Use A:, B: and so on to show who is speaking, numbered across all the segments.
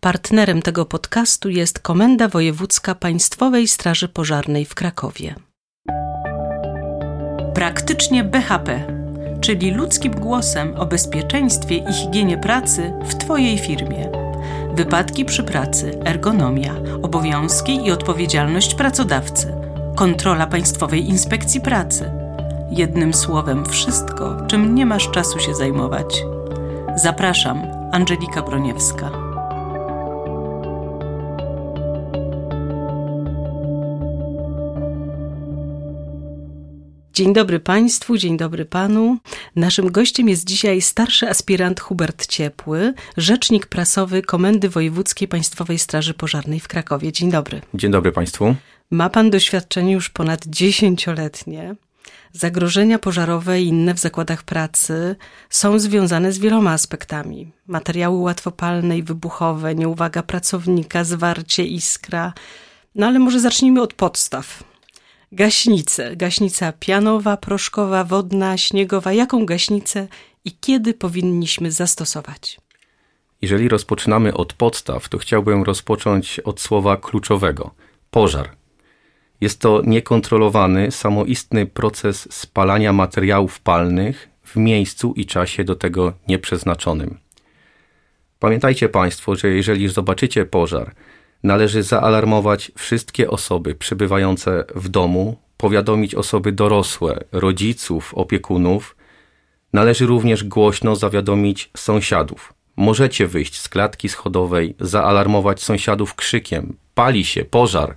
A: Partnerem tego podcastu jest Komenda Wojewódzka Państwowej Straży Pożarnej w Krakowie. Praktycznie BHP, czyli ludzkim głosem o bezpieczeństwie i higienie pracy w Twojej firmie. Wypadki przy pracy, ergonomia, obowiązki i odpowiedzialność pracodawcy, kontrola Państwowej Inspekcji Pracy. Jednym słowem, wszystko, czym nie masz czasu się zajmować. Zapraszam, Angelika Broniewska. Dzień dobry Państwu, dzień dobry Panu. Naszym gościem jest dzisiaj starszy aspirant Hubert Ciepły, rzecznik prasowy Komendy Wojewódzkiej Państwowej Straży Pożarnej w Krakowie. Dzień dobry.
B: Dzień dobry Państwu.
A: Ma Pan doświadczenie już ponad dziesięcioletnie. Zagrożenia pożarowe i inne w zakładach pracy są związane z wieloma aspektami. Materiały łatwopalne i wybuchowe, nieuwaga pracownika, zwarcie iskra. No ale może zacznijmy od podstaw gaśnice. Gaśnica pianowa, proszkowa, wodna, śniegowa. Jaką gaśnicę i kiedy powinniśmy zastosować?
B: Jeżeli rozpoczynamy od podstaw, to chciałbym rozpocząć od słowa kluczowego pożar. Jest to niekontrolowany, samoistny proces spalania materiałów palnych w miejscu i czasie do tego nieprzeznaczonym. Pamiętajcie Państwo, że jeżeli zobaczycie pożar, należy zaalarmować wszystkie osoby przebywające w domu, powiadomić osoby dorosłe, rodziców, opiekunów. Należy również głośno zawiadomić sąsiadów. Możecie wyjść z klatki schodowej, zaalarmować sąsiadów krzykiem: pali się, pożar.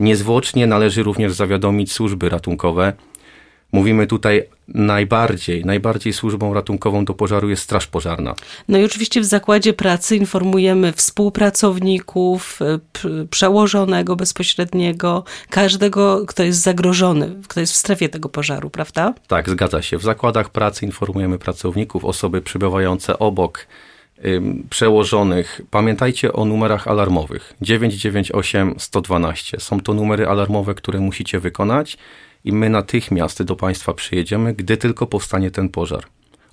B: Niezwłocznie należy również zawiadomić służby ratunkowe, Mówimy tutaj najbardziej, najbardziej służbą ratunkową do pożaru jest Straż Pożarna.
A: No i oczywiście w zakładzie pracy informujemy współpracowników, e, przełożonego bezpośredniego, każdego, kto jest zagrożony, kto jest w strefie tego pożaru, prawda?
B: Tak, zgadza się. W zakładach pracy informujemy pracowników, osoby przybywające obok, przełożonych. Pamiętajcie o numerach alarmowych 998 112. Są to numery alarmowe, które musicie wykonać i my natychmiast do Państwa przyjedziemy, gdy tylko powstanie ten pożar.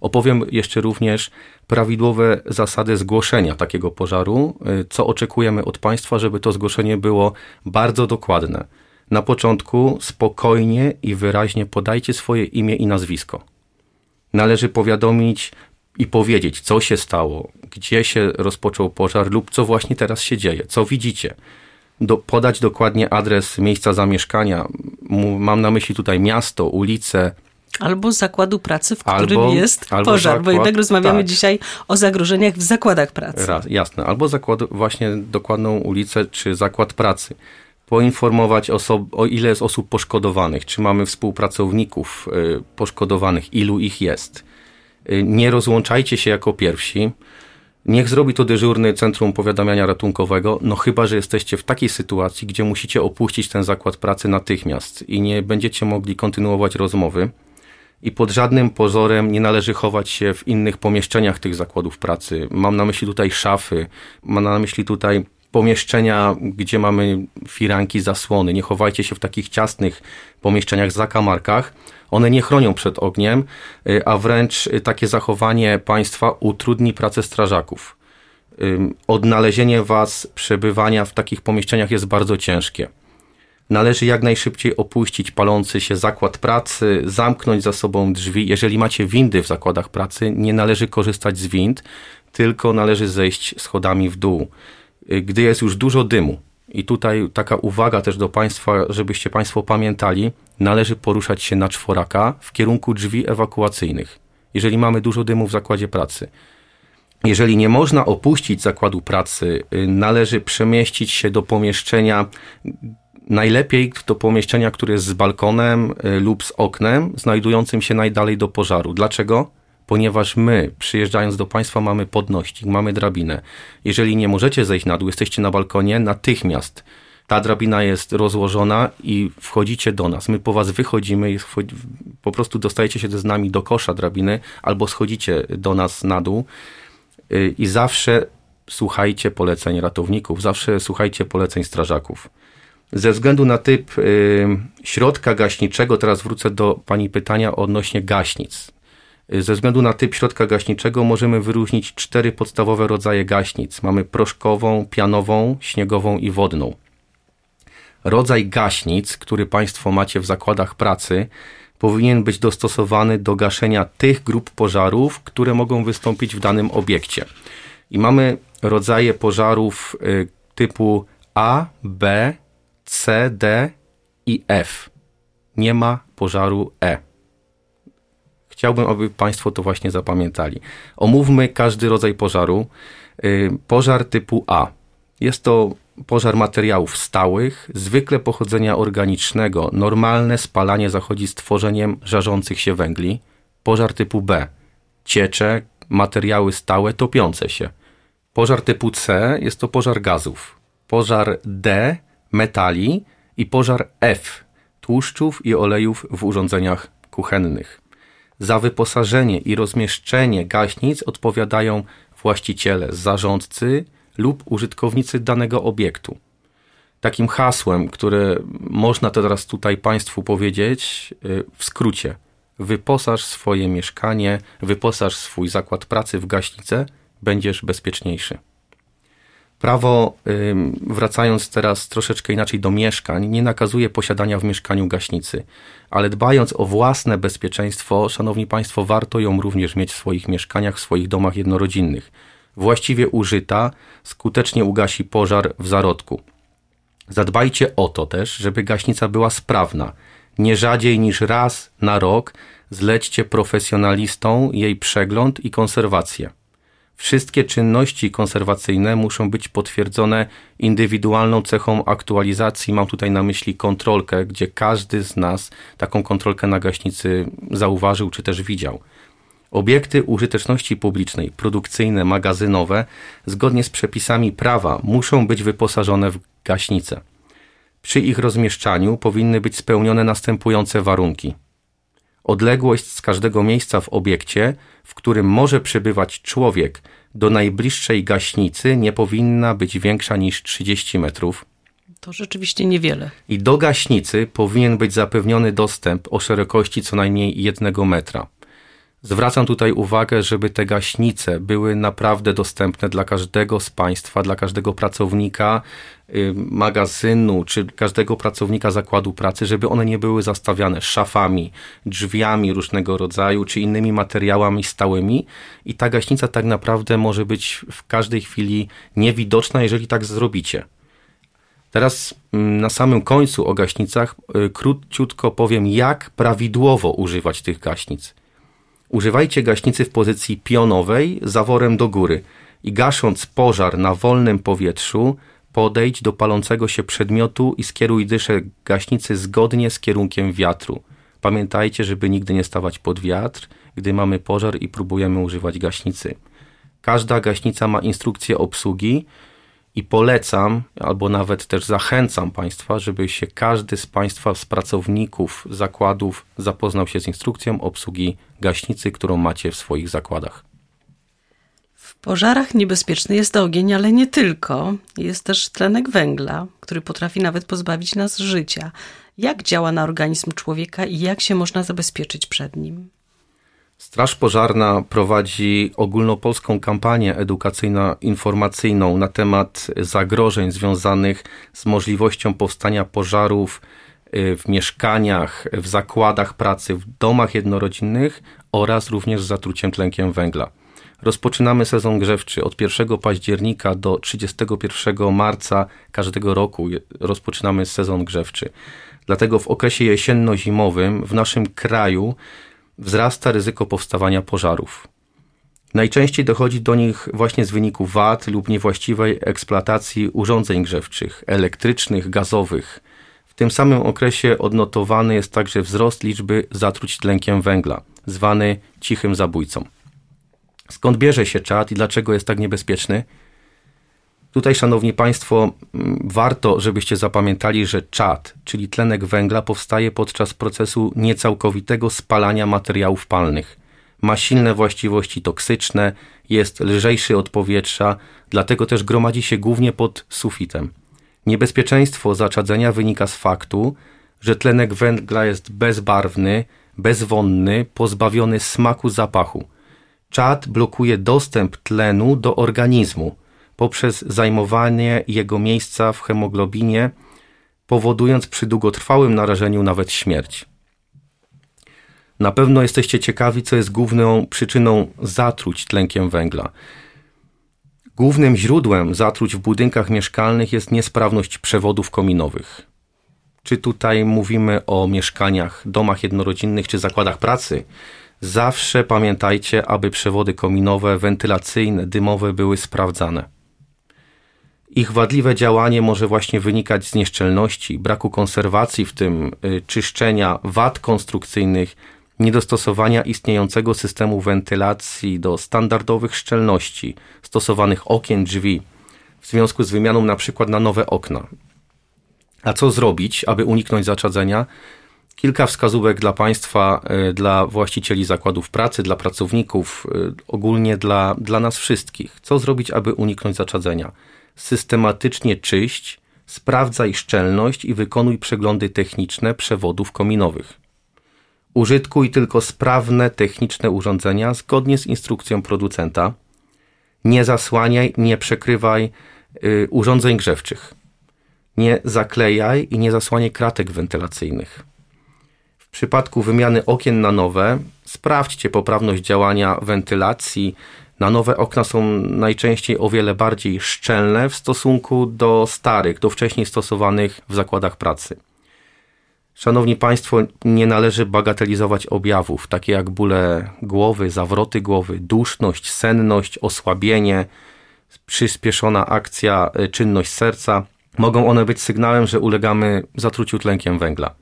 B: Opowiem jeszcze również prawidłowe zasady zgłoszenia takiego pożaru, y, co oczekujemy od Państwa, żeby to zgłoszenie było bardzo dokładne. Na początku spokojnie i wyraźnie podajcie swoje imię i nazwisko. Należy powiadomić i powiedzieć, co się stało, gdzie się rozpoczął pożar lub co właśnie teraz się dzieje, co widzicie do, podać dokładnie adres miejsca zamieszkania. Mam na myśli tutaj miasto, ulicę,
A: Albo zakładu pracy, w którym albo, jest pożar, zakład, bo jednak rozmawiamy tak. dzisiaj o zagrożeniach w zakładach pracy.
B: Raz, jasne, albo zakład, właśnie dokładną ulicę czy zakład pracy. Poinformować osob, o ile jest osób poszkodowanych, czy mamy współpracowników y, poszkodowanych, ilu ich jest. Y, nie rozłączajcie się jako pierwsi. Niech zrobi to dyżurny Centrum Powiadamiania Ratunkowego, no chyba, że jesteście w takiej sytuacji, gdzie musicie opuścić ten zakład pracy natychmiast i nie będziecie mogli kontynuować rozmowy. I pod żadnym pozorem nie należy chować się w innych pomieszczeniach tych zakładów pracy. Mam na myśli tutaj szafy, mam na myśli tutaj pomieszczenia, gdzie mamy firanki, zasłony. Nie chowajcie się w takich ciasnych pomieszczeniach, zakamarkach. One nie chronią przed ogniem, y, a wręcz y, takie zachowanie państwa utrudni pracę strażaków. Odnalezienie was, przebywania w takich pomieszczeniach jest bardzo ciężkie. Należy jak najszybciej opuścić palący się zakład pracy, zamknąć za sobą drzwi. Jeżeli macie windy w zakładach pracy, nie należy korzystać z wind, tylko należy zejść schodami w dół. Y, gdy jest już dużo dymu, i tutaj taka uwaga też do Państwa, żebyście Państwo pamiętali, należy poruszać się na czworaka w kierunku drzwi ewakuacyjnych, jeżeli mamy dużo dymu w zakładzie pracy. Jeżeli nie można opuścić zakładu pracy, y, należy przemieścić się do pomieszczenia, najlepiej do pomieszczenia, które jest z balkonem y, lub z oknem, znajdującym się najdalej do pożaru. Dlaczego? Ponieważ my, przyjeżdżając do Państwa, mamy podnośnik, mamy drabinę. Jeżeli nie możecie zejść na dół, jesteście na balkonie, natychmiast ta drabina jest rozłożona i wchodzicie do nas. My po Was wychodzimy, po prostu dostajecie się z nami do kosza drabiny albo schodzicie do nas na dół y, i zawsze słuchajcie poleceń ratowników, zawsze słuchajcie poleceń strażaków. Ze względu na typ y, środka gaśniczego, teraz wrócę do Pani pytania odnośnie gaśnic. Ze względu na typ środka gaśniczego możemy wyróżnić cztery podstawowe rodzaje gaśnic. Mamy proszkową, pianową, śniegową i wodną. Rodzaj gaśnic, który Państwo macie w zakładach pracy, powinien być dostosowany do gaszenia tych grup pożarów, które mogą wystąpić w danym obiekcie. I mamy rodzaje pożarów y, typu A, B, C, D i F. Nie ma pożaru E. Chciałbym, aby Państwo to właśnie zapamiętali. Omówmy każdy rodzaj pożaru. Y, pożar typu A. Jest to pożar materiałów stałych, zwykle pochodzenia organicznego. Normalne spalanie zachodzi z tworzeniem żarzących się węgli. Pożar typu B. Ciecze, materiały stałe topiące się. Pożar typu C jest to pożar gazów. Pożar D metali i pożar F tłuszczów i olejów w urządzeniach kuchennych. Za wyposażenie i rozmieszczenie gaśnic odpowiadają właściciele, zarządcy lub użytkownicy danego obiektu. Takim hasłem, które można teraz tutaj Państwu powiedzieć y, w skrócie: wyposaż swoje mieszkanie, wyposaż swój zakład pracy w gaśnicę, będziesz bezpieczniejszy. Prawo, wracając teraz troszeczkę inaczej do mieszkań, nie nakazuje posiadania w mieszkaniu gaśnicy, ale dbając o własne bezpieczeństwo, szanowni państwo, warto ją również mieć w swoich mieszkaniach, w swoich domach jednorodzinnych. Właściwie użyta skutecznie ugasi pożar w zarodku. Zadbajcie o to też, żeby gaśnica była sprawna. Nie rzadziej niż raz na rok zlećcie profesjonalistom jej przegląd i konserwację. Wszystkie czynności konserwacyjne muszą być potwierdzone indywidualną cechą aktualizacji. Mam tutaj na myśli kontrolkę, gdzie każdy z nas taką kontrolkę na gaśnicy zauważył czy też widział. Obiekty użyteczności publicznej, produkcyjne, magazynowe, zgodnie z przepisami prawa, muszą być wyposażone w gaśnice. Przy ich rozmieszczaniu powinny być spełnione następujące warunki. Odległość z każdego miejsca w obiekcie, w którym może przebywać człowiek, do najbliższej gaśnicy nie powinna być większa niż 30 metrów.
A: To rzeczywiście niewiele.
B: I do gaśnicy powinien być zapewniony dostęp o szerokości co najmniej jednego metra. Zwracam tutaj uwagę, żeby te gaśnice były naprawdę dostępne dla każdego z Państwa, dla każdego pracownika magazynu czy każdego pracownika zakładu pracy, żeby one nie były zastawiane szafami, drzwiami różnego rodzaju czy innymi materiałami stałymi. I ta gaśnica tak naprawdę może być w każdej chwili niewidoczna, jeżeli tak zrobicie. Teraz mm, na samym końcu o gaśnicach y, króciutko powiem, jak prawidłowo używać tych gaśnic. Używajcie gaśnicy w pozycji pionowej, zaworem do góry i gasząc pożar na wolnym powietrzu, podejdź do palącego się przedmiotu i skieruj dyszę gaśnicy zgodnie z kierunkiem wiatru. Pamiętajcie, żeby nigdy nie stawać pod wiatr, gdy mamy pożar i próbujemy używać gaśnicy. Każda gaśnica ma instrukcję obsługi, i polecam, albo nawet też zachęcam Państwa, żeby się każdy z Państwa, z pracowników zakładów zapoznał się z instrukcją obsługi gaśnicy, którą macie w swoich zakładach.
A: Pożarach niebezpieczny jest ogień, ale nie tylko. Jest też tlenek węgla, który potrafi nawet pozbawić nas życia. Jak działa na organizm człowieka i jak się można zabezpieczyć przed nim?
B: Straż Pożarna prowadzi ogólnopolską kampanię edukacyjno-informacyjną na temat zagrożeń związanych z możliwością powstania pożarów y, w mieszkaniach, w zakładach pracy, w domach jednorodzinnych oraz również z zatruciem tlenkiem węgla. Rozpoczynamy sezon grzewczy od 1 października do 31 marca każdego roku. Rozpoczynamy sezon grzewczy. Dlatego w okresie jesienno-zimowym w naszym kraju wzrasta ryzyko powstawania pożarów. Najczęściej dochodzi do nich właśnie z wyniku wad lub niewłaściwej eksploatacji urządzeń grzewczych, elektrycznych, gazowych. W tym samym okresie odnotowany jest także wzrost liczby zatruć tlenkiem węgla, zwany cichym zabójcą. Skąd bierze się czad i dlaczego jest tak niebezpieczny? Tutaj, szanowni państwo, warto, żebyście zapamiętali, że czad, czyli tlenek węgla, powstaje podczas procesu niecałkowitego spalania materiałów palnych. Ma silne właściwości toksyczne, jest lżejszy od powietrza, dlatego też gromadzi się głównie pod sufitem. Niebezpieczeństwo zaczadzenia wynika z faktu, że tlenek węgla jest bezbarwny, bezwonny, pozbawiony smaku zapachu. Czad blokuje dostęp tlenu do organizmu poprzez zajmowanie jego miejsca w hemoglobinie, powodując przy długotrwałym narażeniu nawet śmierć. Na pewno jesteście ciekawi, co jest główną przyczyną zatruć tlenkiem węgla. Głównym źródłem zatruć w budynkach mieszkalnych jest niesprawność przewodów kominowych. Czy tutaj mówimy o mieszkaniach, domach jednorodzinnych czy zakładach pracy, zawsze pamiętajcie, aby przewody kominowe, wentylacyjne, dymowe były sprawdzane. Ich wadliwe działanie może właśnie wynikać z nieszczelności, braku konserwacji, w tym y, czyszczenia wad konstrukcyjnych, niedostosowania istniejącego systemu wentylacji do standardowych szczelności stosowanych okien, drzwi w związku z wymianą na przykład na nowe okna. A co zrobić, aby uniknąć zaczadzenia? Kilka wskazówek dla Państwa, y, dla właścicieli zakładów pracy, dla pracowników, y, ogólnie dla, dla nas wszystkich. Co zrobić, aby uniknąć zaczadzenia? Systematycznie czyść, sprawdzaj szczelność i wykonuj przeglądy techniczne przewodów kominowych. Użytkuj tylko sprawne techniczne urządzenia zgodnie z instrukcją producenta. Nie zasłaniaj, nie przekrywaj y, urządzeń grzewczych. Nie zaklejaj i nie zasłaniaj kratek wentylacyjnych. W przypadku wymiany okien na nowe, sprawdźcie poprawność działania wentylacji. Na nowe okna są najczęściej o wiele bardziej szczelne w stosunku do starych, do wcześniej stosowanych w zakładach pracy. Szanowni Państwo, nie należy bagatelizować objawów, takie jak bóle głowy, zawroty głowy, duszność, senność, osłabienie, przyspieszona akcja, czynność serca. Mogą one być sygnałem, że ulegamy zatruciu tlenkiem węgla.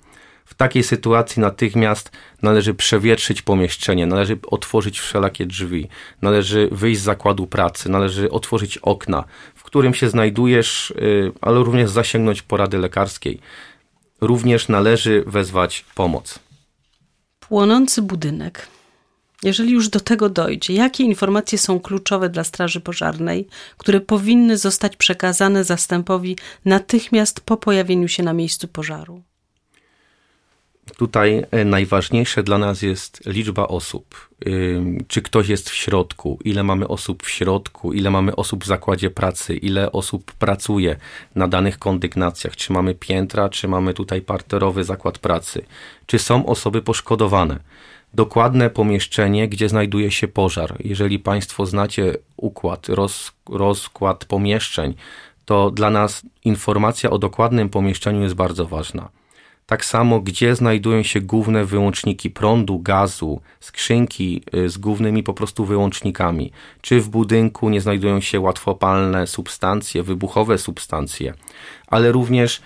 B: W takiej sytuacji natychmiast należy przewietrzyć pomieszczenie, należy otworzyć wszelakie drzwi, należy wyjść z zakładu pracy, należy otworzyć okna, w którym się znajdujesz, y, ale również zasięgnąć porady lekarskiej również należy wezwać pomoc.
A: Płonący budynek. Jeżeli już do tego dojdzie, jakie informacje są kluczowe dla Straży Pożarnej, które powinny zostać przekazane zastępowi natychmiast po pojawieniu się na miejscu pożaru?
B: Tutaj e, najważniejsze dla nas jest liczba osób. Czy ktoś jest w środku, ile mamy osób w środku, ile mamy osób w zakładzie pracy, ile osób pracuje na danych kondygnacjach, czy mamy piętra, czy mamy tutaj parterowy zakład pracy, czy są osoby poszkodowane. Dokładne pomieszczenie, gdzie znajduje się pożar. Jeżeli Państwo znacie układ, roz, rozkład pomieszczeń, to dla nas informacja o dokładnym pomieszczeniu jest bardzo ważna. Tak samo, gdzie znajdują się główne wyłączniki prądu, gazu, skrzynki y, z głównymi po prostu wyłącznikami. Czy w budynku nie znajdują się łatwopalne substancje, wybuchowe substancje, ale również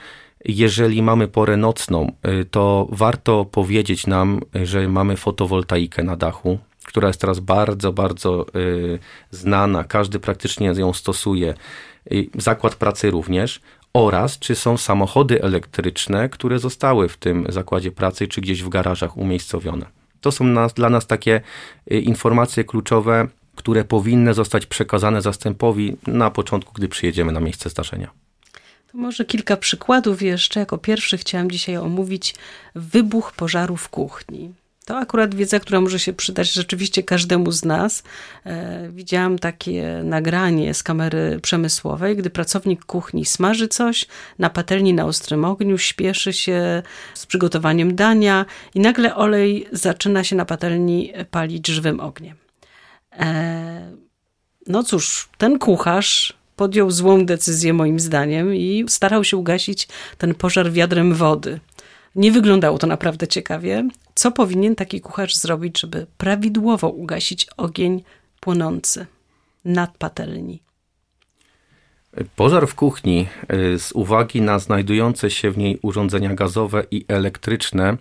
B: jeżeli mamy porę nocną, y, to warto powiedzieć nam, że mamy fotowoltaikę na dachu, która jest teraz bardzo, bardzo y, znana. Każdy praktycznie ją stosuje. Zakład pracy również oraz czy są samochody elektryczne, które zostały w tym zakładzie pracy czy gdzieś w garażach umiejscowione. To są nas, dla nas takie y, informacje kluczowe, które powinny zostać przekazane zastępowi na początku, gdy przyjedziemy na miejsce zdarzenia.
A: To może kilka przykładów jeszcze. Jako pierwszy chciałam dzisiaj omówić wybuch pożaru w kuchni. To akurat wiedza, która może się przydać rzeczywiście każdemu z nas. E, widziałam takie nagranie z kamery przemysłowej, gdy pracownik kuchni smaży coś na patelni na ostrym ogniu, śpieszy się z przygotowaniem dania i nagle olej zaczyna się na patelni palić żywym ogniem. E, no cóż, ten kucharz podjął złą decyzję moim zdaniem i starał się ugasić ten pożar wiadrem wody. Nie wyglądało to naprawdę ciekawie. Co powinien taki kucharz zrobić, żeby prawidłowo ugasić ogień płonący nad patelni?
B: Pożar w kuchni y, z uwagi na znajdujące się w niej urządzenia gazowe i elektryczne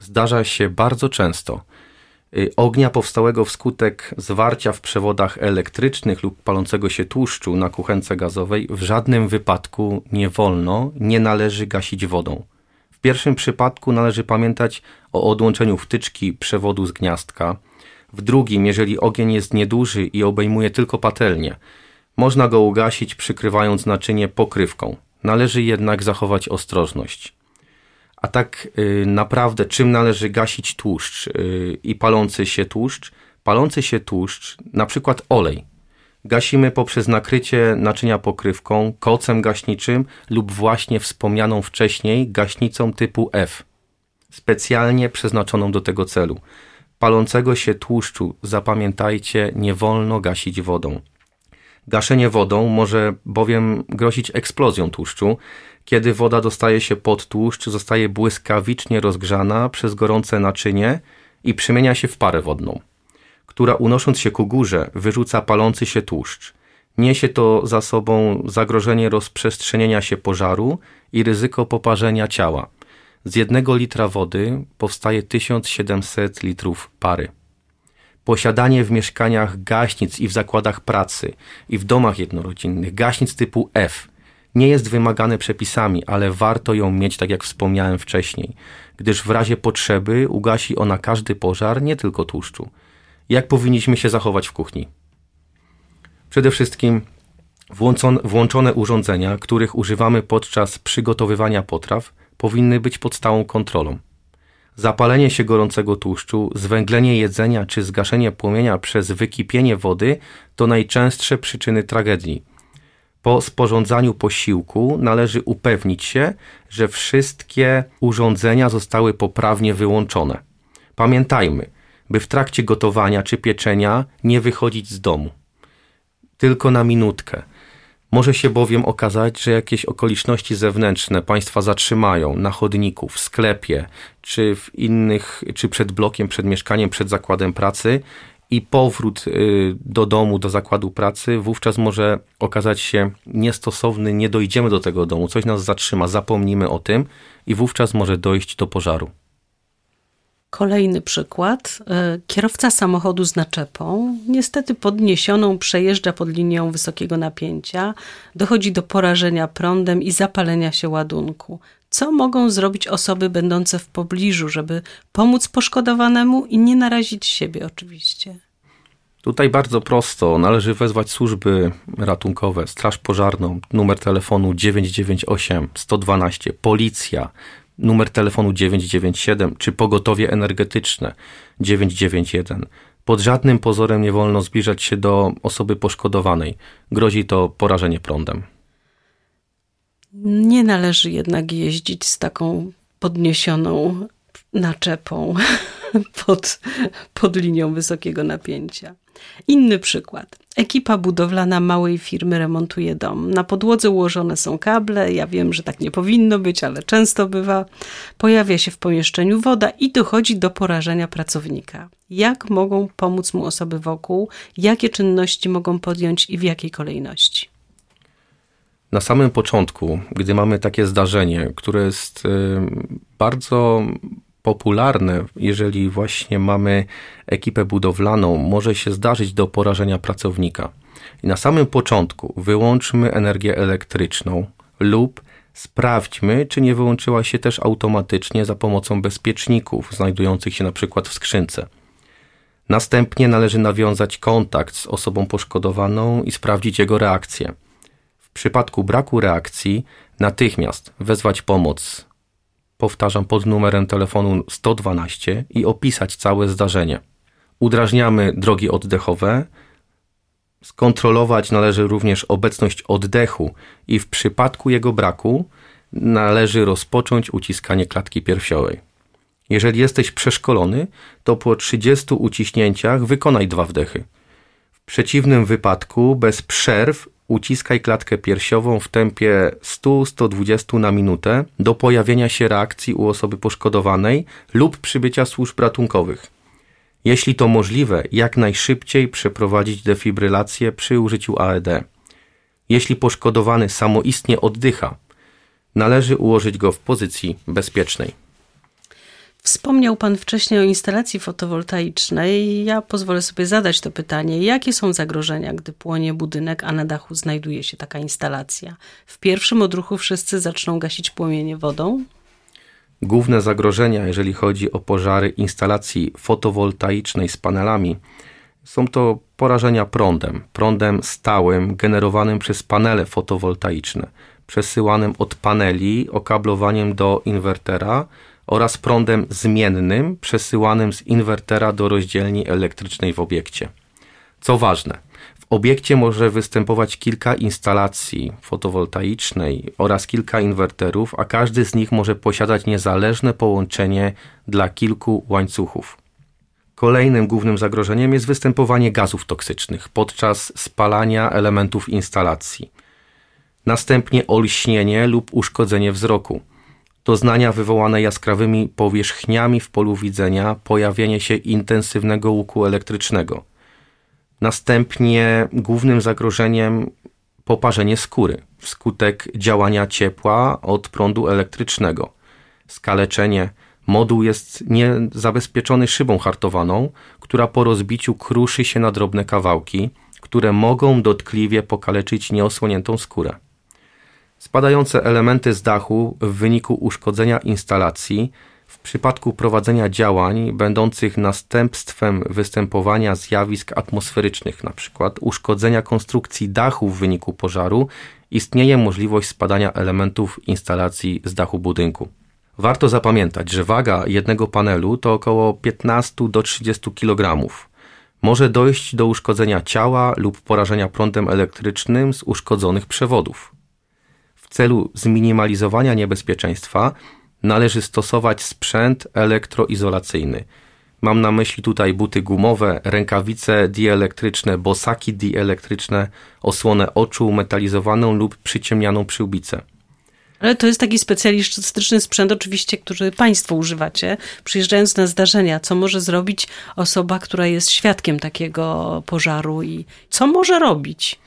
B: zdarza się bardzo często. Y, ognia powstałego wskutek zwarcia w przewodach elektrycznych lub palącego się tłuszczu na kuchence gazowej w żadnym wypadku nie wolno, nie należy gasić wodą. Pierwszym przypadku należy pamiętać o odłączeniu wtyczki przewodu z gniazdka. W drugim, jeżeli ogień jest nieduży i obejmuje tylko patelnię, można go ugasić przykrywając naczynie pokrywką. Należy jednak zachować ostrożność. A tak y, naprawdę, czym należy gasić tłuszcz y, i palący się tłuszcz? Palący się tłuszcz, na przykład olej, gasimy poprzez nakrycie naczynia pokrywką, kocem gaśniczym lub właśnie wspomnianą wcześniej gaśnicą typu F, specjalnie przeznaczoną do tego celu. Palącego się tłuszczu, zapamiętajcie, nie wolno gasić wodą. Gaszenie wodą może bowiem grozić eksplozją tłuszczu. Kiedy woda dostaje się pod tłuszcz, zostaje błyskawicznie rozgrzana przez gorące naczynie i przemienia się w parę wodną, która unosząc się ku górze wyrzuca palący się tłuszcz. Niesie to za sobą zagrożenie rozprzestrzenienia się pożaru i ryzyko poparzenia ciała. Z jednego litra wody powstaje 1700 litrów pary. Posiadanie w mieszkaniach gaśnic i w zakładach pracy i w domach jednorodzinnych gaśnic typu F nie jest wymagane przepisami, ale warto ją mieć, tak jak wspomniałem wcześniej, gdyż w razie potrzeby ugasi ona każdy pożar, nie tylko tłuszczu. Jak powinniśmy się zachować w kuchni? Przede wszystkim włączone, urządzenia, których używamy podczas przygotowywania potraw, powinny być pod stałą kontrolą. Zapalenie się gorącego tłuszczu, zwęglenie jedzenia czy zgaszenie płomienia przez wykipienie wody to najczęstsze przyczyny tragedii. Po sporządzaniu posiłku należy upewnić się, że wszystkie urządzenia zostały poprawnie wyłączone. Pamiętajmy, by w trakcie gotowania czy pieczenia nie wychodzić z domu. Tylko na minutkę – może się bowiem okazać, że jakieś okoliczności zewnętrzne państwa zatrzymają na chodniku, w sklepie, czy w innych, czy przed blokiem, przed mieszkaniem, przed zakładem pracy i powrót y, do domu, do zakładu pracy wówczas może okazać się niestosowny, nie dojdziemy do tego domu, coś nas zatrzyma, zapomnimy o tym i wówczas może dojść do pożaru.
A: Kolejny przykład. E, kierowca samochodu z naczepą, niestety podniesioną, przejeżdża pod linią wysokiego napięcia, dochodzi do porażenia prądem i zapalenia się ładunku. Co mogą zrobić osoby będące w pobliżu, żeby pomóc poszkodowanemu i nie narazić siebie oczywiście?
B: Tutaj bardzo prosto. Należy wezwać służby ratunkowe, Straż Pożarną, numer telefonu 998 112, policja, numer telefonu 997 czy pogotowie energetyczne 991. Pod żadnym pozorem nie wolno zbliżać się do osoby poszkodowanej. Grozi to porażenie prądem.
A: Nie należy jednak jeździć z taką podniesioną naczepą pod, pod linią wysokiego napięcia. Inny przykład. Ekipa budowlana małej firmy remontuje dom. Na podłodze ułożone są kable. Ja wiem, że tak nie powinno być, ale często bywa. Pojawia się w pomieszczeniu woda i dochodzi do porażenia pracownika. Jak mogą pomóc mu osoby wokół? Jakie czynności mogą podjąć i w jakiej kolejności?
B: Na samym początku, gdy mamy takie zdarzenie, które jest y, bardzo popularne, jeżeli właśnie mamy ekipę budowlaną, może się zdarzyć do porażenia pracownika. I na samym początku wyłączmy energię elektryczną lub sprawdźmy, czy nie wyłączyła się też automatycznie za pomocą bezpieczników znajdujących się na przykład w skrzynce. Następnie należy nawiązać kontakt z osobą poszkodowaną i sprawdzić jego reakcję. W przypadku braku reakcji natychmiast wezwać pomoc powtarzam pod numerem telefonu 112 i opisać całe zdarzenie. Udrażniamy drogi oddechowe. Skontrolować należy również obecność oddechu i w przypadku jego braku należy rozpocząć uciskanie klatki piersiowej. Jeżeli jesteś przeszkolony, to po 30 uciśnięciach wykonaj dwa wdechy. W przeciwnym wypadku bez przerw uciskaj klatkę piersiową w tempie 100-120 na minutę do pojawienia się reakcji u osoby poszkodowanej lub przybycia służb ratunkowych. Jeśli to możliwe, jak najszybciej przeprowadzić defibrylację przy użyciu AED. Jeśli poszkodowany samoistnie oddycha, należy ułożyć go w pozycji bezpiecznej.
A: Wspomniał Pan wcześniej o instalacji fotowoltaicznej. Ja pozwolę sobie zadać to pytanie. Jakie są zagrożenia, gdy płonie budynek, a na dachu znajduje się taka instalacja? W pierwszym odruchu wszyscy zaczną gasić płomienie wodą?
B: Główne zagrożenia, jeżeli chodzi o pożary instalacji fotowoltaicznej z panelami, są to porażenia prądem, prądem stałym generowanym przez panele fotowoltaiczne. przesyłanym od paneli okablowaniem do inwertera oraz prądem zmiennym przesyłanym z inwertera do rozdzielni elektrycznej w obiekcie. Co ważne, w obiekcie może występować kilka instalacji fotowoltaicznej oraz kilka inwerterów, a każdy z nich może posiadać niezależne połączenie dla kilku łańcuchów. Kolejnym głównym zagrożeniem jest występowanie gazów toksycznych podczas spalania elementów instalacji. Następnie olśnienie lub uszkodzenie wzroku. Doznania wywołane jaskrawymi powierzchniami w polu widzenia, pojawienie się intensywnego łuku elektrycznego. Następnie głównym zagrożeniem poparzenie skóry wskutek działania ciepła od prądu elektrycznego. Skaleczenie, Moduł jest niezabezpieczony szybą hartowaną, która po rozbiciu kruszy się na drobne kawałki, które mogą dotkliwie pokaleczyć nieosłoniętą skórę. Spadające elementy z dachu w wyniku uszkodzenia instalacji w przypadku prowadzenia działań będących następstwem występowania zjawisk atmosferycznych, np. uszkodzenia konstrukcji dachu w wyniku pożaru, istnieje możliwość spadania elementów instalacji z dachu budynku. Warto zapamiętać, że waga jednego panelu to około 15 do 30 kg. Może dojść do uszkodzenia ciała lub porażenia prądem elektrycznym z uszkodzonych przewodów. W celu zminimalizowania niebezpieczeństwa należy stosować sprzęt elektroizolacyjny. Mam na myśli tutaj buty gumowe, rękawice dielektryczne, bosaki dielektryczne, osłonę oczu, metalizowaną lub przyciemnianą przyłbicę.
A: Ale to jest taki specjalistyczny sprzęt, oczywiście, który Państwo używacie, przyjeżdżając na zdarzenia. Co może zrobić osoba, która jest świadkiem takiego pożaru i co może robić?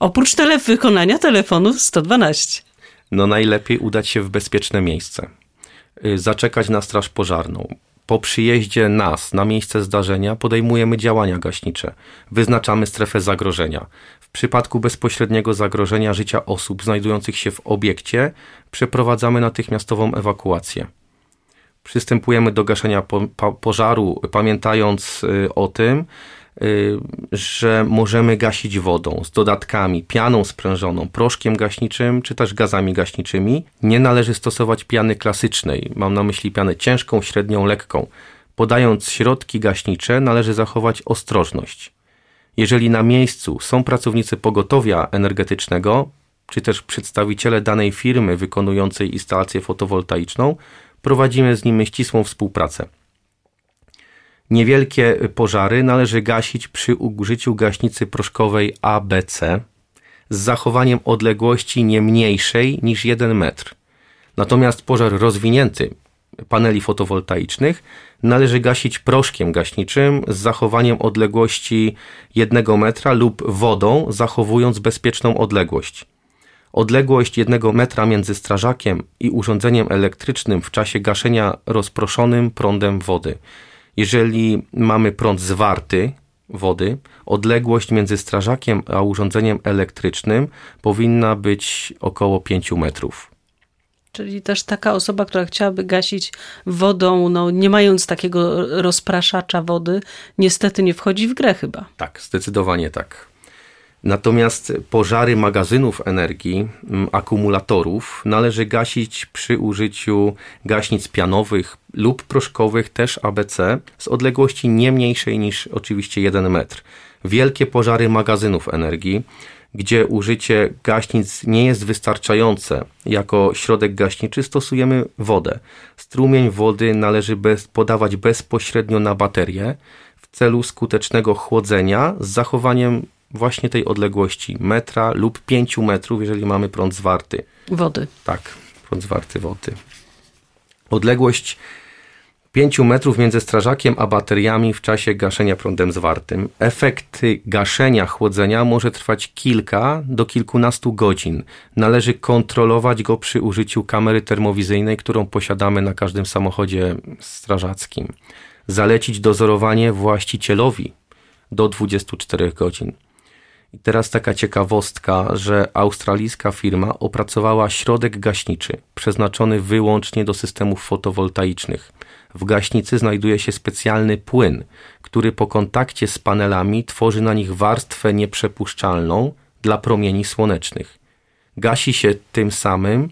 A: Oprócz tele wykonania telefonu 112.
B: No najlepiej udać się w bezpieczne miejsce. Y, zaczekać na straż pożarną. Po przyjeździe nas na miejsce zdarzenia podejmujemy działania gaśnicze. Wyznaczamy strefę zagrożenia. W przypadku bezpośredniego zagrożenia życia osób znajdujących się w obiekcie przeprowadzamy natychmiastową ewakuację. Przystępujemy do gaszenia po, po, pożaru, pamiętając y, o tym, że możemy gasić wodą z dodatkami, pianą sprężoną, proszkiem gaśniczym czy też gazami gaśniczymi. Nie należy stosować piany klasycznej, mam na myśli pianę ciężką, średnią, lekką. Podając środki gaśnicze, należy zachować ostrożność. Jeżeli na miejscu są pracownicy pogotowia energetycznego, czy też przedstawiciele danej firmy wykonującej instalację fotowoltaiczną, prowadzimy z nimi ścisłą współpracę. Niewielkie pożary należy gasić przy użyciu gaśnicy proszkowej ABC z zachowaniem odległości nie mniejszej niż 1 metr. Natomiast pożar rozwinięty paneli fotowoltaicznych należy gasić proszkiem gaśniczym z zachowaniem odległości 1 metra lub wodą, zachowując bezpieczną odległość. Odległość 1 metra między strażakiem i urządzeniem elektrycznym w czasie gaszenia rozproszonym prądem wody. Jeżeli mamy prąd zwarty wody, odległość między strażakiem a urządzeniem elektrycznym powinna być około 5 metrów.
A: Czyli też taka osoba, która chciałaby gasić wodą, no nie mając takiego rozpraszacza wody, niestety nie wchodzi w grę chyba.
B: Tak, zdecydowanie tak. Natomiast pożary magazynów energii, akumulatorów należy gasić przy użyciu gaśnic pianowych lub proszkowych, też ABC, z odległości nie mniejszej niż oczywiście 1 metr. Wielkie pożary magazynów energii gdzie użycie gaśnic nie jest wystarczające jako środek gaśniczy, stosujemy wodę. Strumień wody należy bez, podawać bezpośrednio na baterię w celu skutecznego chłodzenia z zachowaniem właśnie tej odległości metra lub 5 metrów, jeżeli mamy prąd zwarty.
A: Wody.
B: Tak, prąd zwarty wody. Odległość 5 metrów między strażakiem a bateriami w czasie gaszenia prądem zwartym. Efekt gaszenia chłodzenia może trwać kilka do kilkunastu godzin. Należy kontrolować go przy użyciu kamery termowizyjnej, którą posiadamy na każdym samochodzie strażackim. Zalecić dozorowanie właścicielowi do 24 godzin. I teraz taka ciekawostka, że australijska firma opracowała środek gaśniczy przeznaczony wyłącznie do systemów fotowoltaicznych. W gaśnicy znajduje się specjalny płyn, który po kontakcie z panelami tworzy na nich warstwę nieprzepuszczalną dla promieni słonecznych. Gasi się tym samym,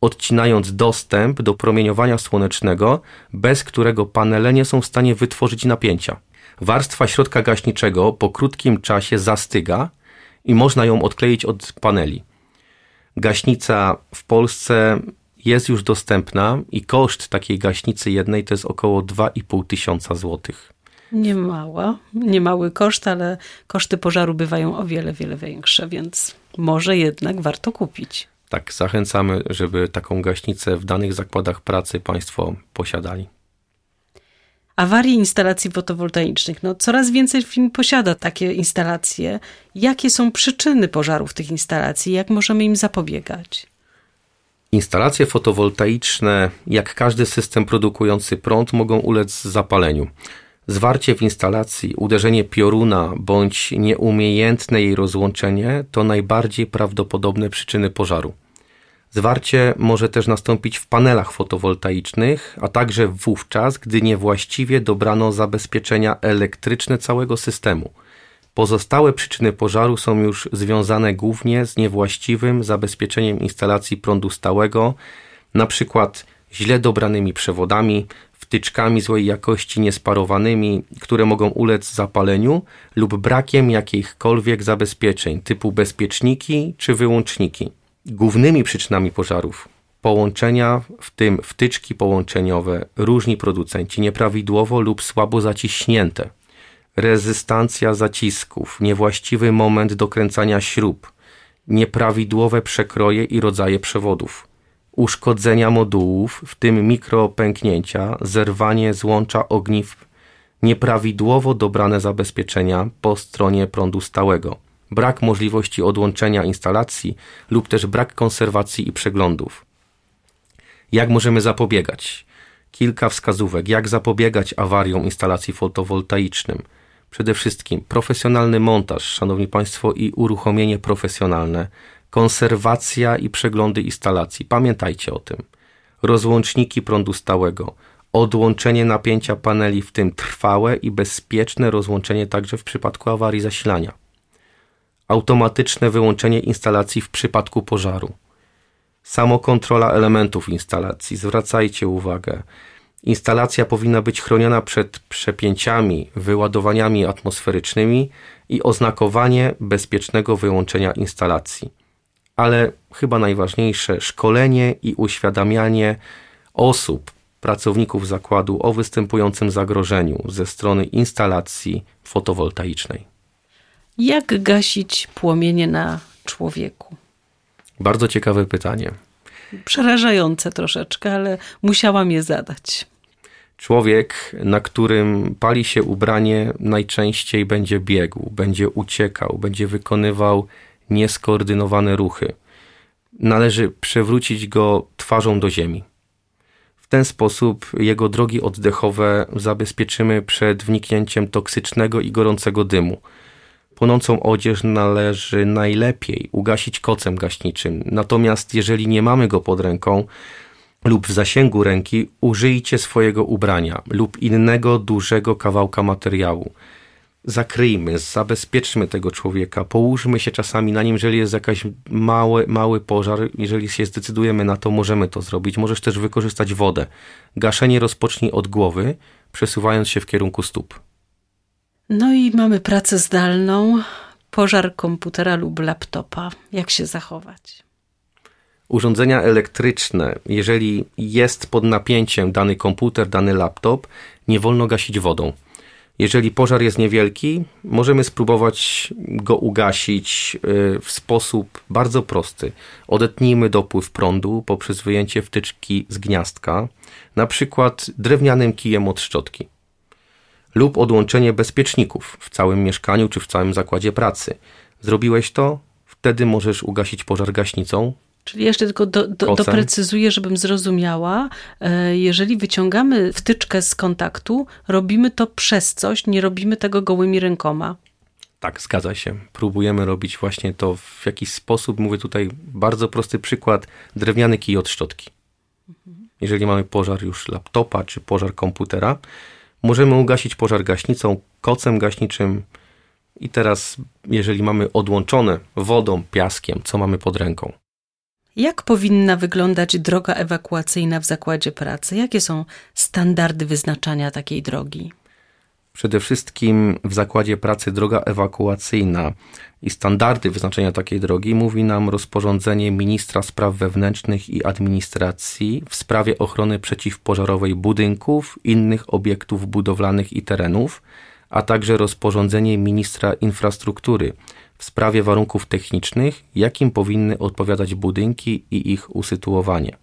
B: odcinając dostęp do promieniowania słonecznego, bez którego panele nie są w stanie wytworzyć napięcia. Warstwa środka gaśniczego po krótkim czasie zastyga i można ją odkleić od paneli. Gaśnica w Polsce jest już dostępna i koszt takiej gaśnicy jednej to jest około 2,5 tysiąca złotych.
A: Nie mała, nie mały koszt, ale koszty pożaru bywają o wiele, wiele większe, więc może jednak warto kupić.
B: Tak, zachęcamy, żeby taką gaśnicę w danych zakładach pracy Państwo posiadali.
A: Awarie instalacji fotowoltaicznych. No, coraz więcej firm posiada takie instalacje. Jakie są przyczyny pożarów tych instalacji? Jak możemy im zapobiegać?
B: Instalacje fotowoltaiczne, jak każdy system produkujący prąd, mogą ulec zapaleniu. Zwarcie w instalacji, uderzenie pioruna bądź nieumiejętne jej rozłączenie to najbardziej prawdopodobne przyczyny pożaru. Zwarcie może też nastąpić w panelach fotowoltaicznych, a także wówczas, gdy niewłaściwie dobrano zabezpieczenia elektryczne całego systemu. Pozostałe przyczyny pożaru są już związane głównie z niewłaściwym zabezpieczeniem instalacji prądu stałego, np. źle dobranymi przewodami, wtyczkami złej jakości niesparowanymi, które mogą ulec zapaleniu lub brakiem jakichkolwiek zabezpieczeń typu bezpieczniki czy wyłączniki. Głównymi przyczynami pożarów połączenia, w tym wtyczki połączeniowe, różni producenci nieprawidłowo lub słabo zaciśnięte, rezystancja zacisków, niewłaściwy moment dokręcania śrub, nieprawidłowe przekroje i rodzaje przewodów, uszkodzenia modułów, w tym mikropęknięcia, zerwanie złącza ogniw, nieprawidłowo dobrane zabezpieczenia po stronie prądu stałego, brak możliwości odłączenia instalacji lub też brak konserwacji i przeglądów. Jak możemy zapobiegać? Kilka wskazówek, jak zapobiegać awariom instalacji fotowoltaicznym. Przede wszystkim profesjonalny montaż, szanowni państwo, i uruchomienie profesjonalne konserwacja i przeglądy instalacji. Pamiętajcie o tym. Rozłączniki prądu stałego, odłączenie napięcia paneli, w tym trwałe i bezpieczne rozłączenie także w przypadku awarii zasilania. Automatyczne wyłączenie instalacji w przypadku pożaru. Samokontrola elementów instalacji. Zwracajcie uwagę. Instalacja powinna być chroniona przed przepięciami, wyładowaniami atmosferycznymi i oznakowanie bezpiecznego wyłączenia instalacji ale chyba najważniejsze szkolenie i uświadamianie osób, pracowników zakładu o występującym zagrożeniu ze strony instalacji fotowoltaicznej.
A: Jak gasić płomienie na człowieku?
B: Bardzo ciekawe pytanie.
A: Przerażające troszeczkę, ale musiałam je zadać.
B: Człowiek, na którym pali się ubranie, najczęściej będzie biegł, będzie uciekał, będzie wykonywał nieskoordynowane ruchy. Należy przewrócić go twarzą do ziemi. W ten sposób jego drogi oddechowe zabezpieczymy przed wniknięciem toksycznego i gorącego dymu. Płonącą odzież należy najlepiej ugasić kocem gaśniczym, natomiast jeżeli nie mamy go pod ręką lub w zasięgu ręki, użyjcie swojego ubrania lub innego dużego kawałka materiału zakryjmy, zabezpieczmy tego człowieka, połóżmy się czasami na nim, jeżeli jest jakiś mały, mały pożar, jeżeli się zdecydujemy na to, możemy to zrobić. Możesz też wykorzystać wodę. Gaszenie rozpocznij od głowy, przesuwając się w kierunku stóp.
A: No i mamy pracę zdalną, pożar komputera lub laptopa. Jak się zachować?
B: Urządzenia elektryczne, jeżeli jest pod napięciem dany komputer, dany laptop, nie wolno gasić wodą jeżeli pożar jest niewielki, możemy spróbować go ugasić y, w sposób bardzo prosty. Odetnijmy dopływ prądu poprzez wyjęcie wtyczki z gniazdka, na przykład drewnianym kijem od szczotki, lub odłączenie bezpieczników w całym mieszkaniu czy w całym zakładzie pracy. Zrobiłeś to? Wtedy możesz ugasić pożar gaśnicą,
A: Czyli jeszcze tylko do, do, doprecyzuję, żebym zrozumiała. E, jeżeli wyciągamy wtyczkę z kontaktu, robimy to przez coś, nie robimy tego gołymi rękoma.
B: Tak, zgadza się. Próbujemy robić właśnie to w jakiś sposób. Mówię tutaj bardzo prosty przykład: drewniany kij od szczotki. Jeżeli mamy pożar już laptopa czy pożar komputera, możemy ugasić pożar gaśnicą, kocem gaśniczym. I teraz, jeżeli mamy odłączone wodą, piaskiem, co mamy pod ręką?
A: Jak powinna wyglądać droga ewakuacyjna w zakładzie pracy? Jakie są standardy wyznaczania takiej drogi?
B: Przede wszystkim w zakładzie pracy droga ewakuacyjna i standardy wyznaczenia takiej drogi mówi nam rozporządzenie ministra spraw wewnętrznych i administracji w sprawie ochrony przeciwpożarowej budynków, innych obiektów budowlanych i terenów, a także rozporządzenie ministra infrastruktury w sprawie warunków technicznych, jakim powinny odpowiadać budynki i ich usytuowanie.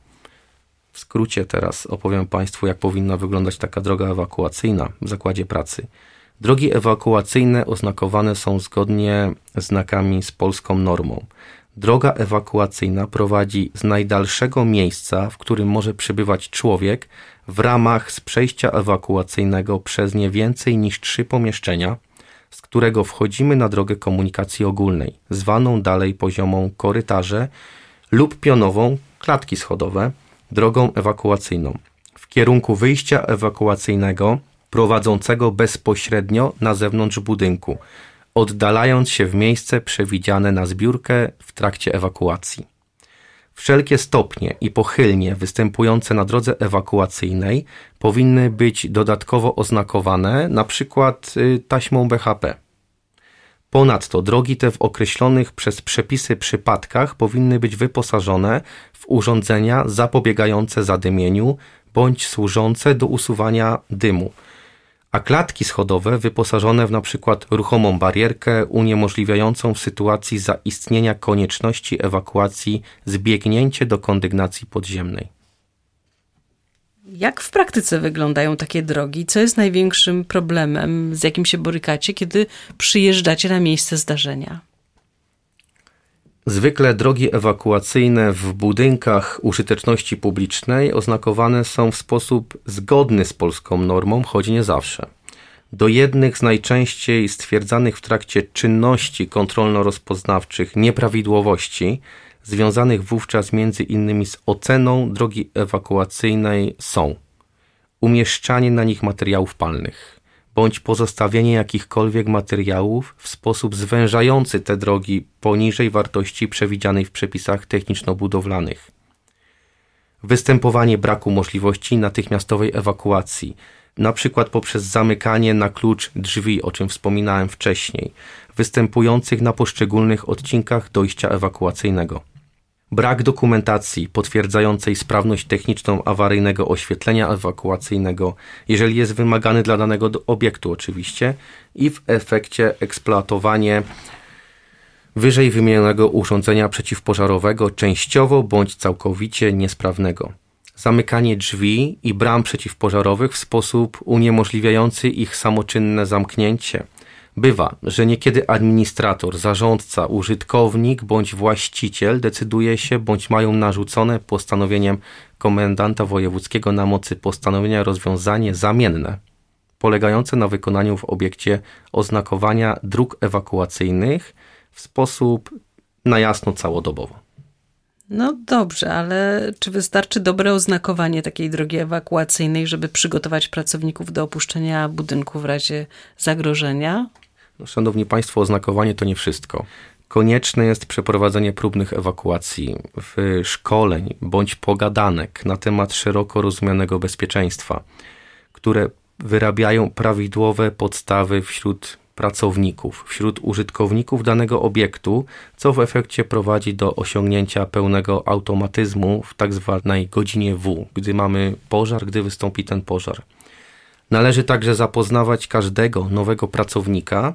B: W skrócie teraz opowiem Państwu, jak powinna wyglądać taka droga ewakuacyjna w zakładzie pracy. Drogi ewakuacyjne oznakowane są zgodnie znakami z polską normą. Droga ewakuacyjna prowadzi z najdalszego miejsca, w którym może przebywać człowiek, w ramach z przejścia ewakuacyjnego przez nie więcej niż trzy pomieszczenia, z którego wchodzimy na drogę komunikacji ogólnej, zwaną dalej poziomą korytarze lub pionową klatki schodowe, drogą ewakuacyjną w kierunku wyjścia ewakuacyjnego prowadzącego bezpośrednio na zewnątrz budynku, oddalając się w miejsce przewidziane na zbiórkę w trakcie ewakuacji. Wszelkie stopnie i pochylnie występujące na drodze ewakuacyjnej powinny być dodatkowo oznakowane, na przykład y, taśmą BHP. Ponadto drogi te w określonych przez przepisy przypadkach powinny być wyposażone w urządzenia zapobiegające zadymieniu bądź służące do usuwania dymu, a klatki schodowe wyposażone w np. ruchomą barierkę uniemożliwiającą w sytuacji zaistnienia konieczności ewakuacji zbiegnięcie do kondygnacji podziemnej.
A: Jak w praktyce wyglądają takie drogi? Co jest największym problemem, z jakim się borykacie, kiedy przyjeżdżacie na miejsce zdarzenia?
B: Zwykle drogi ewakuacyjne w budynkach użyteczności publicznej oznakowane są w sposób zgodny z polską normą, choć nie zawsze. Do jednych z najczęściej stwierdzanych w trakcie czynności kontrolno-rozpoznawczych nieprawidłowości, związanych wówczas między innymi z oceną drogi ewakuacyjnej są umieszczanie na nich materiałów palnych, bądź pozostawienie jakichkolwiek materiałów w sposób zwężający te drogi poniżej wartości przewidzianej w przepisach techniczno-budowlanych. Występowanie braku możliwości natychmiastowej ewakuacji, przykład poprzez zamykanie na klucz drzwi, o czym wspominałem wcześniej, występujących na poszczególnych odcinkach dojścia ewakuacyjnego brak dokumentacji potwierdzającej sprawność techniczną awaryjnego oświetlenia ewakuacyjnego, jeżeli jest wymagany dla danego obiektu oczywiście i w efekcie eksploatowanie wyżej wymienionego urządzenia przeciwpożarowego częściowo bądź całkowicie niesprawnego. Zamykanie drzwi i bram przeciwpożarowych w sposób uniemożliwiający ich samoczynne zamknięcie – Bywa, że niekiedy administrator, zarządca, użytkownik bądź właściciel decyduje się bądź mają narzucone postanowieniem komendanta wojewódzkiego na mocy postanowienia rozwiązanie zamienne, polegające na wykonaniu w obiekcie oznakowania dróg ewakuacyjnych w sposób na jasno całodobowo.
A: No dobrze, ale czy wystarczy dobre oznakowanie takiej drogi ewakuacyjnej, żeby przygotować pracowników do opuszczenia budynku w razie zagrożenia?
B: No, szanowni Państwo, oznakowanie to nie wszystko. Konieczne jest przeprowadzenie próbnych ewakuacji, szkoleń bądź pogadanek na temat szeroko rozumianego bezpieczeństwa, które wyrabiają prawidłowe podstawy wśród pracowników, wśród użytkowników danego obiektu, co w efekcie prowadzi do osiągnięcia pełnego automatyzmu w tak zwanej godzinie W, gdy mamy pożar, gdy wystąpi ten pożar. Należy także zapoznawać każdego nowego pracownika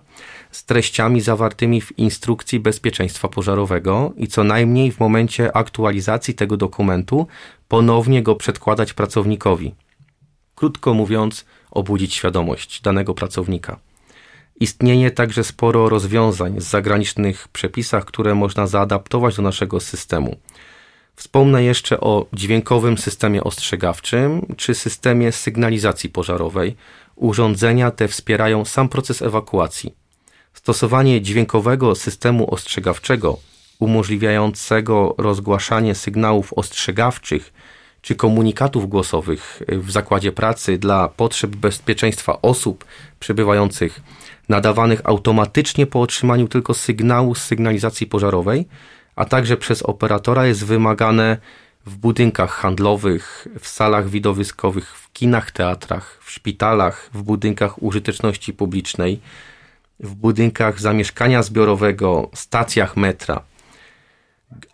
B: z treściami zawartymi w instrukcji bezpieczeństwa pożarowego i co najmniej w momencie aktualizacji tego dokumentu ponownie go przedkładać pracownikowi. Krótko mówiąc, obudzić świadomość danego pracownika. Istnieje także sporo rozwiązań z zagranicznych przepisach, które można zaadaptować do naszego systemu. Wspomnę jeszcze o dźwiękowym systemie ostrzegawczym czy systemie sygnalizacji pożarowej. Urządzenia te wspierają sam proces ewakuacji. Stosowanie dźwiękowego systemu ostrzegawczego umożliwiającego rozgłaszanie sygnałów ostrzegawczych czy komunikatów głosowych w zakładzie pracy dla potrzeb bezpieczeństwa osób przebywających, nadawanych automatycznie po otrzymaniu tylko sygnału z sygnalizacji pożarowej, a także przez operatora jest wymagane w budynkach handlowych, w salach widowiskowych, w kinach, teatrach, w szpitalach, w budynkach użyteczności publicznej, w budynkach zamieszkania zbiorowego, stacjach metra.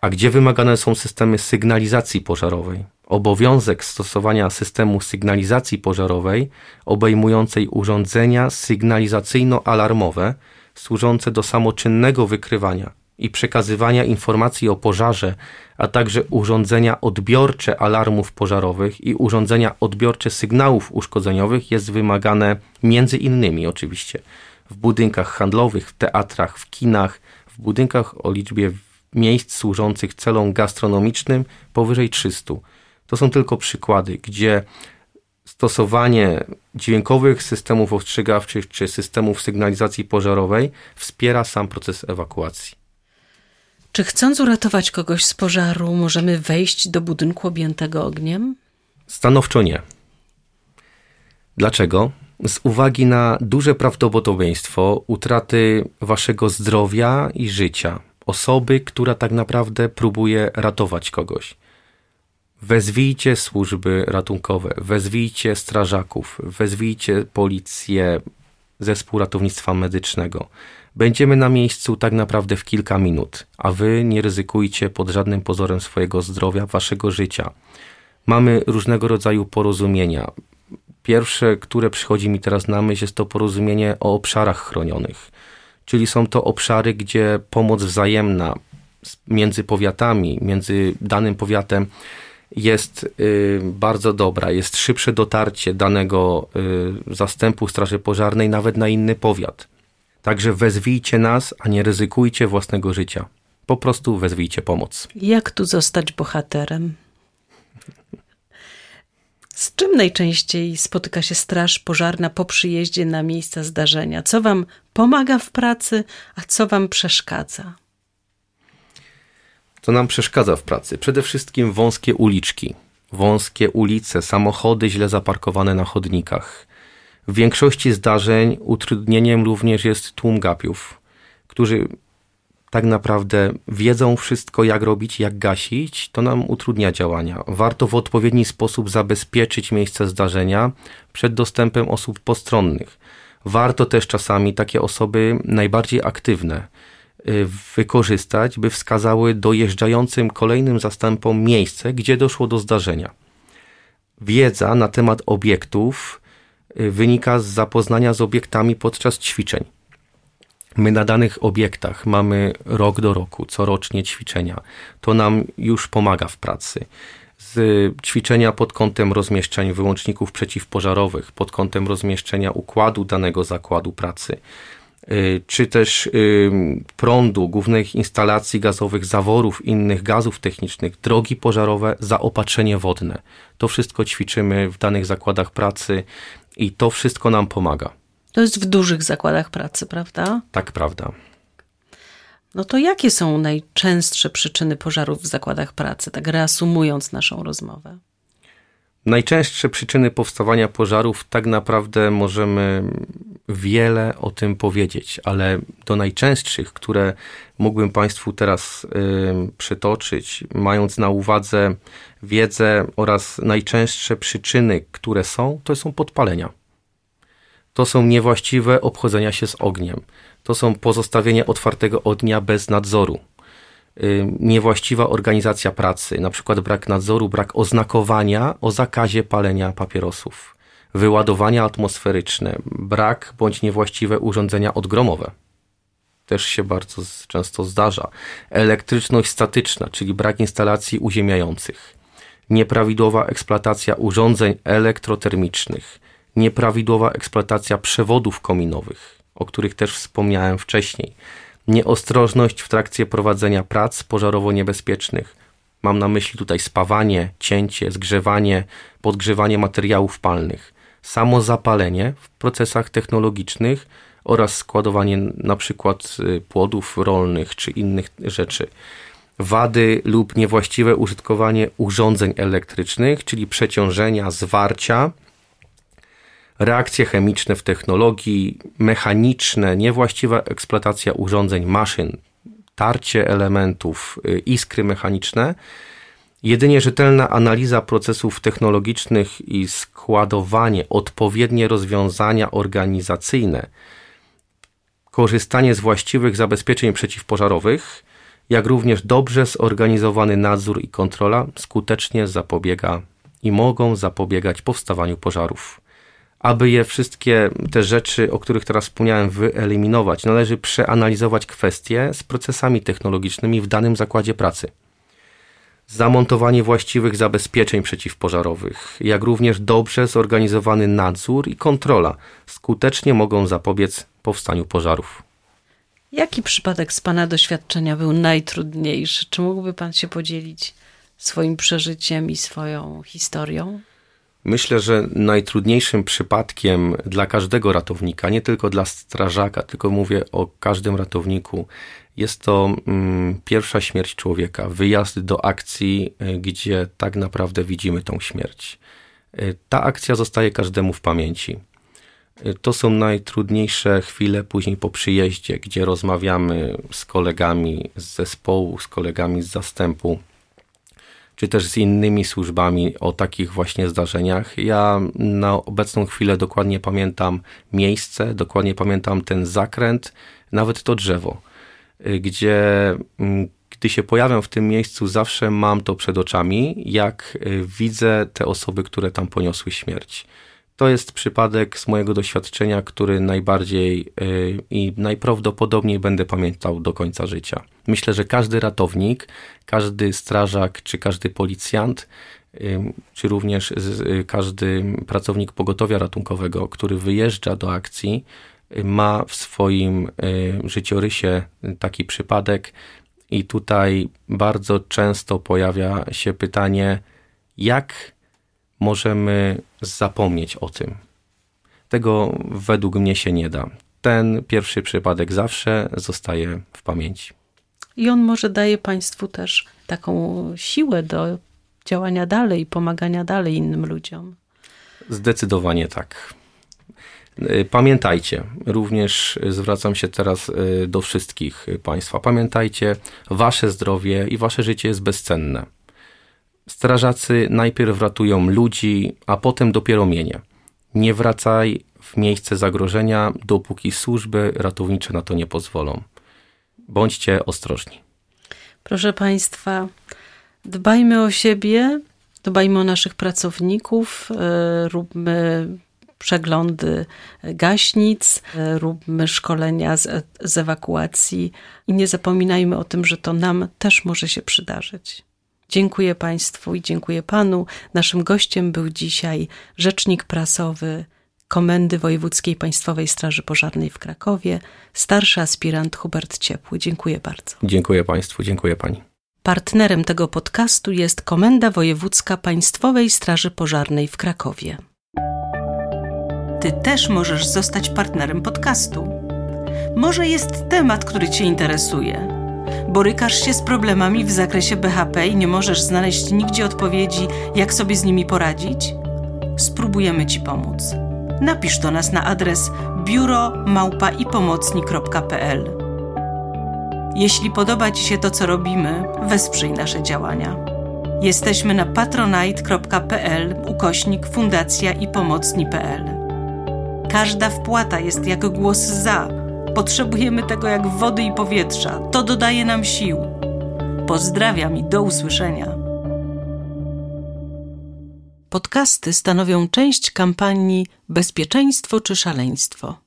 B: A gdzie wymagane są systemy sygnalizacji pożarowej? Obowiązek stosowania systemu sygnalizacji pożarowej obejmującej urządzenia sygnalizacyjno-alarmowe służące do samoczynnego wykrywania i przekazywania informacji o pożarze, a także urządzenia odbiorcze alarmów pożarowych i urządzenia odbiorcze sygnałów uszkodzeniowych jest wymagane między innymi oczywiście w budynkach handlowych, w teatrach, w kinach, w budynkach o liczbie miejsc służących celom gastronomicznym powyżej 300. To są tylko przykłady, gdzie stosowanie dźwiękowych systemów ostrzegawczych czy systemów sygnalizacji pożarowej wspiera sam proces ewakuacji.
A: Czy chcąc uratować kogoś z pożaru, możemy wejść do budynku objętego ogniem?
B: Stanowczo nie. Dlaczego? Z uwagi na duże prawdopodobieństwo utraty waszego zdrowia i życia, osoby, która tak naprawdę próbuje ratować kogoś. Wezwijcie służby ratunkowe, wezwijcie strażaków, wezwijcie policję, zespół ratownictwa medycznego. Będziemy na miejscu tak naprawdę w kilka minut, a wy nie ryzykujcie pod żadnym pozorem swojego zdrowia, waszego życia. Mamy różnego rodzaju porozumienia. Pierwsze, które przychodzi mi teraz na myśl, jest to porozumienie o obszarach chronionych. Czyli są to obszary, gdzie pomoc wzajemna między powiatami, między danym powiatem jest y, bardzo dobra, jest szybsze dotarcie danego y, zastępu Straży Pożarnej nawet na inny powiat. Także wezwijcie nas, a nie ryzykujcie własnego życia. Po prostu wezwijcie pomoc.
A: Jak tu zostać bohaterem? Z czym najczęściej spotyka się Straż Pożarna po przyjeździe na miejsca zdarzenia? Co Wam pomaga w pracy, a co Wam przeszkadza?
B: Co nam przeszkadza w pracy? Przede wszystkim wąskie uliczki, wąskie ulice, samochody źle zaparkowane na chodnikach. W większości zdarzeń utrudnieniem również jest tłum gapiów, którzy tak naprawdę wiedzą wszystko, jak robić, jak gasić, to nam utrudnia działania. Warto w odpowiedni sposób zabezpieczyć miejsce zdarzenia przed dostępem osób postronnych. Warto też czasami takie osoby najbardziej aktywne y, wykorzystać, by wskazały dojeżdżającym kolejnym zastępom miejsce, gdzie doszło do zdarzenia. Wiedza na temat obiektów wynika z zapoznania z obiektami podczas ćwiczeń. My na danych obiektach mamy rok do roku, corocznie ćwiczenia. To nam już pomaga w pracy. Z ćwiczenia pod kątem rozmieszczeń wyłączników przeciwpożarowych, pod kątem rozmieszczenia układu danego zakładu pracy, y, czy też y, prądu, głównych instalacji gazowych, zaworów, innych gazów technicznych, drogi pożarowe, zaopatrzenie wodne. To wszystko ćwiczymy w danych zakładach pracy i to wszystko nam pomaga.
A: To jest w dużych zakładach pracy, prawda?
B: Tak, prawda.
A: No to jakie są najczęstsze przyczyny pożarów w zakładach pracy, tak reasumując naszą rozmowę?
B: Najczęstsze przyczyny powstawania pożarów, tak naprawdę możemy wiele o tym powiedzieć, ale do najczęstszych, które mógłbym Państwu teraz y, przytoczyć, mając na uwadze wiedzę oraz najczęstsze przyczyny, które są, to są podpalenia to są niewłaściwe obchodzenia się z ogniem. To są pozostawienie otwartego ognia bez nadzoru. Niewłaściwa organizacja pracy, na przykład brak nadzoru, brak oznakowania o zakazie palenia papierosów, wyładowania atmosferyczne, brak bądź niewłaściwe urządzenia odgromowe. Też się bardzo często zdarza. Elektryczność statyczna, czyli brak instalacji uziemiających, nieprawidłowa eksploatacja urządzeń elektrotermicznych, nieprawidłowa eksploatacja przewodów kominowych, o których też wspomniałem wcześniej, nieostrożność w trakcie prowadzenia prac pożarowo-niebezpiecznych. Mam na myśli tutaj spawanie, cięcie, zgrzewanie, podgrzewanie materiałów palnych, samo zapalenie w procesach technologicznych oraz składowanie przykład y, płodów rolnych czy innych rzeczy. Wady lub niewłaściwe użytkowanie urządzeń elektrycznych, czyli przeciążenia, zwarcia, reakcje chemiczne w technologii, mechaniczne, niewłaściwa eksploatacja urządzeń, maszyn. tarcie elementów, y, iskry mechaniczne. Jedynie rzetelna analiza procesów technologicznych i składowanie, odpowiednie rozwiązania organizacyjne, korzystanie z właściwych zabezpieczeń przeciwpożarowych, jak również dobrze zorganizowany nadzór i kontrola skutecznie zapobiega i mogą zapobiegać powstawaniu pożarów. Aby je wszystkie te rzeczy, o których teraz wspomniałem, wyeliminować, należy przeanalizować kwestie z procesami technologicznymi w danym zakładzie pracy. Zamontowanie właściwych zabezpieczeń przeciwpożarowych, jak również dobrze zorganizowany nadzór i kontrola skutecznie mogą zapobiec powstaniu pożarów.
A: Jaki przypadek z Pana doświadczenia był najtrudniejszy? Czy mógłby Pan się podzielić swoim przeżyciem i swoją historią?
B: Myślę, że najtrudniejszym przypadkiem dla każdego ratownika, nie tylko dla strażaka, tylko mówię o każdym ratowniku, jest to mm, pierwsza śmierć człowieka, wyjazd do akcji, y, gdzie tak naprawdę widzimy tą śmierć. Y, ta akcja zostaje każdemu w pamięci. Y, to są najtrudniejsze chwile później po przyjeździe, gdzie rozmawiamy z kolegami z zespołu, z kolegami z zastępu czy też z innymi służbami o takich właśnie zdarzeniach. Ja na obecną chwilę dokładnie pamiętam miejsce, dokładnie pamiętam ten zakręt, nawet to drzewo, y, gdzie mm, gdy się pojawiam w tym miejscu, zawsze mam to przed oczami, jak y, widzę te osoby, które tam poniosły śmierć. To jest przypadek z mojego doświadczenia, który najbardziej yy, i najprawdopodobniej będę pamiętał do końca życia. Myślę, że każdy ratownik, każdy strażak czy każdy policjant, yy, czy również yy, każdy pracownik pogotowia ratunkowego, który wyjeżdża do akcji, y, ma w swoim y, życiorysie taki przypadek. I tutaj bardzo często pojawia się pytanie, jak możemy zapomnieć o tym. Tego według mnie się nie da. Ten pierwszy przypadek zawsze zostaje w pamięci.
A: I on może daje Państwu też taką siłę do działania dalej, pomagania dalej innym ludziom.
B: Zdecydowanie tak. Pamiętajcie, również zwracam się teraz y, do wszystkich Państwa. Pamiętajcie, Wasze zdrowie i Wasze życie jest bezcenne Strażacy najpierw ratują ludzi, a potem dopiero mienie. Nie wracaj w miejsce zagrożenia, dopóki służby ratownicze na to nie pozwolą. Bądźcie ostrożni.
A: Proszę Państwa, dbajmy o siebie, dbajmy o naszych pracowników, e, róbmy przeglądy gaśnic, e, róbmy szkolenia z, z ewakuacji i nie zapominajmy o tym, że to nam też może się przydarzyć. Dziękuję Państwu i dziękuję Panu. Naszym gościem był dzisiaj rzecznik prasowy Komendy Wojewódzkiej Państwowej Straży Pożarnej w Krakowie, starszy aspirant Hubert Ciepły. Dziękuję bardzo.
B: Dziękuję Państwu, dziękuję Pani.
A: Partnerem tego podcastu jest Komenda Wojewódzka Państwowej Straży Pożarnej w Krakowie. Ty też możesz zostać partnerem podcastu. Może jest temat, który Cię interesuje Borykasz się z problemami w zakresie BHP i nie możesz znaleźć nigdzie odpowiedzi, jak sobie z nimi poradzić? Spróbujemy Ci pomóc. Napisz do nas na adres biuro@ipomocni.pl. Jeśli podoba Ci się to, co robimy, wesprzyj nasze działania. Jesteśmy na patronite.pl ukośnik fundacja i pomocni.pl. Każda wpłata jest jak głos za Potrzebujemy tego jak wody i powietrza. To dodaje nam sił. Pozdrawiam i do usłyszenia. Podcasty stanowią część kampanii Bezpieczeństwo czy szaleństwo.